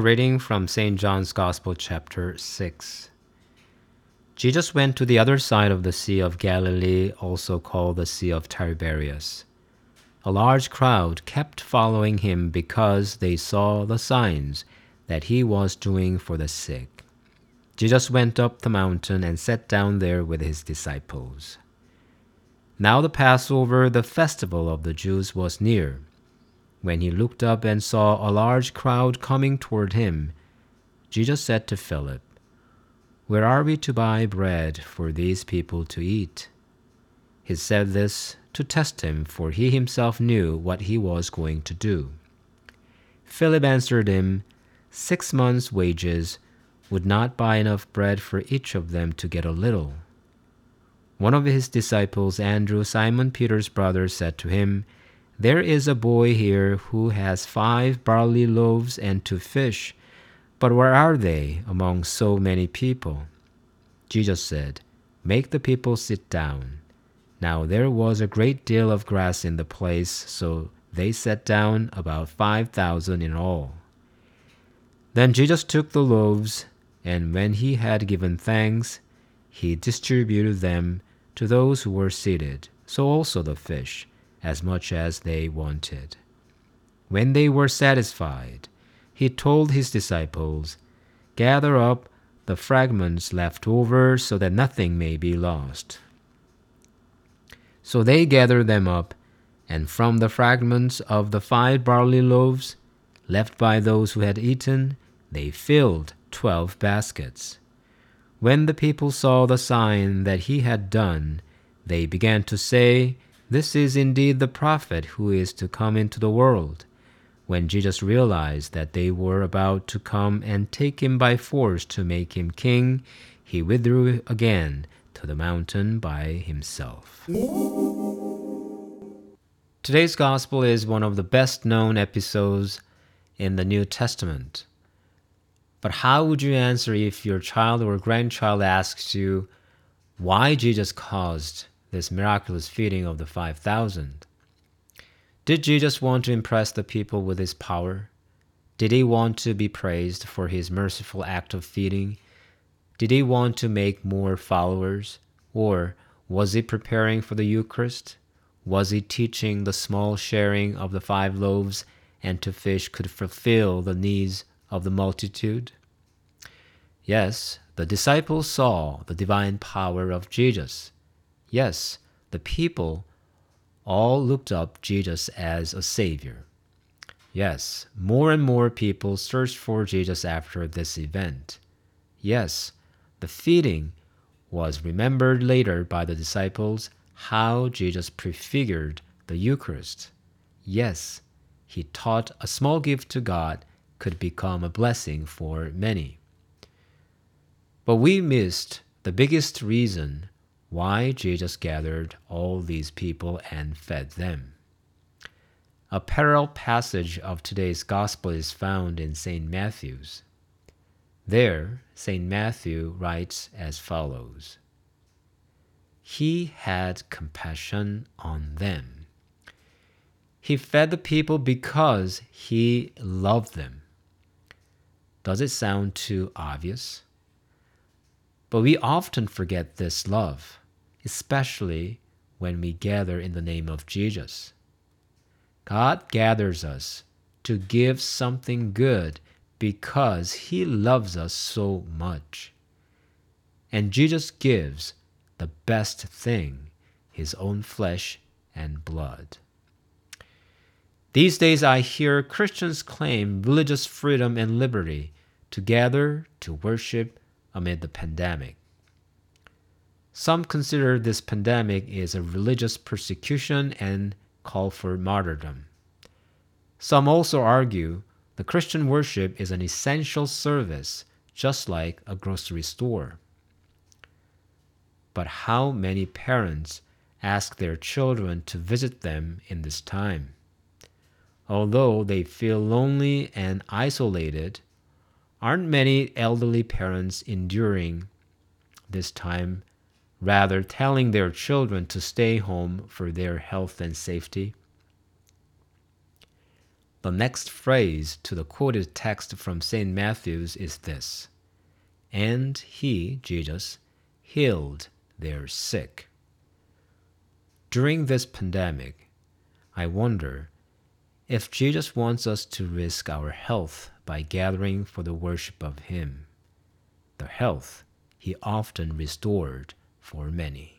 Reading from St. John's Gospel, chapter 6. Jesus went to the other side of the Sea of Galilee, also called the Sea of Tiberias. A large crowd kept following him because they saw the signs that he was doing for the sick. Jesus went up the mountain and sat down there with his disciples. Now the Passover, the festival of the Jews, was near. When he looked up and saw a large crowd coming toward him, Jesus said to Philip, Where are we to buy bread for these people to eat? He said this to test him, for he himself knew what he was going to do. Philip answered him, Six months' wages would not buy enough bread for each of them to get a little. One of his disciples, Andrew, Simon Peter's brother, said to him, there is a boy here who has five barley loaves and two fish, but where are they among so many people? Jesus said, Make the people sit down. Now there was a great deal of grass in the place, so they sat down, about five thousand in all. Then Jesus took the loaves, and when he had given thanks, he distributed them to those who were seated, so also the fish as much as they wanted. When they were satisfied, he told his disciples, Gather up the fragments left over so that nothing may be lost. So they gathered them up, and from the fragments of the five barley loaves left by those who had eaten, they filled twelve baskets. When the people saw the sign that he had done, they began to say, this is indeed the prophet who is to come into the world. When Jesus realized that they were about to come and take him by force to make him king, he withdrew again to the mountain by himself. Today's gospel is one of the best known episodes in the New Testament. But how would you answer if your child or grandchild asks you why Jesus caused this miraculous feeding of the 5,000. Did Jesus want to impress the people with his power? Did he want to be praised for his merciful act of feeding? Did he want to make more followers? Or was he preparing for the Eucharist? Was he teaching the small sharing of the five loaves and two fish could fulfill the needs of the multitude? Yes, the disciples saw the divine power of Jesus. Yes, the people all looked up Jesus as a savior. Yes, more and more people searched for Jesus after this event. Yes, the feeding was remembered later by the disciples how Jesus prefigured the Eucharist. Yes, he taught a small gift to God could become a blessing for many. But we missed the biggest reason why Jesus gathered all these people and fed them. A parallel passage of today's Gospel is found in St. Matthew's. There, St. Matthew writes as follows He had compassion on them. He fed the people because he loved them. Does it sound too obvious? But we often forget this love, especially when we gather in the name of Jesus. God gathers us to give something good because He loves us so much. And Jesus gives the best thing, His own flesh and blood. These days, I hear Christians claim religious freedom and liberty to gather, to worship, amid the pandemic. Some consider this pandemic is a religious persecution and call for martyrdom. Some also argue the Christian worship is an essential service, just like a grocery store. But how many parents ask their children to visit them in this time? Although they feel lonely and isolated, Aren't many elderly parents enduring this time, rather telling their children to stay home for their health and safety? The next phrase to the quoted text from St. Matthew's is this And he, Jesus, healed their sick. During this pandemic, I wonder if Jesus wants us to risk our health by gathering for the worship of Him, the health He often restored for many.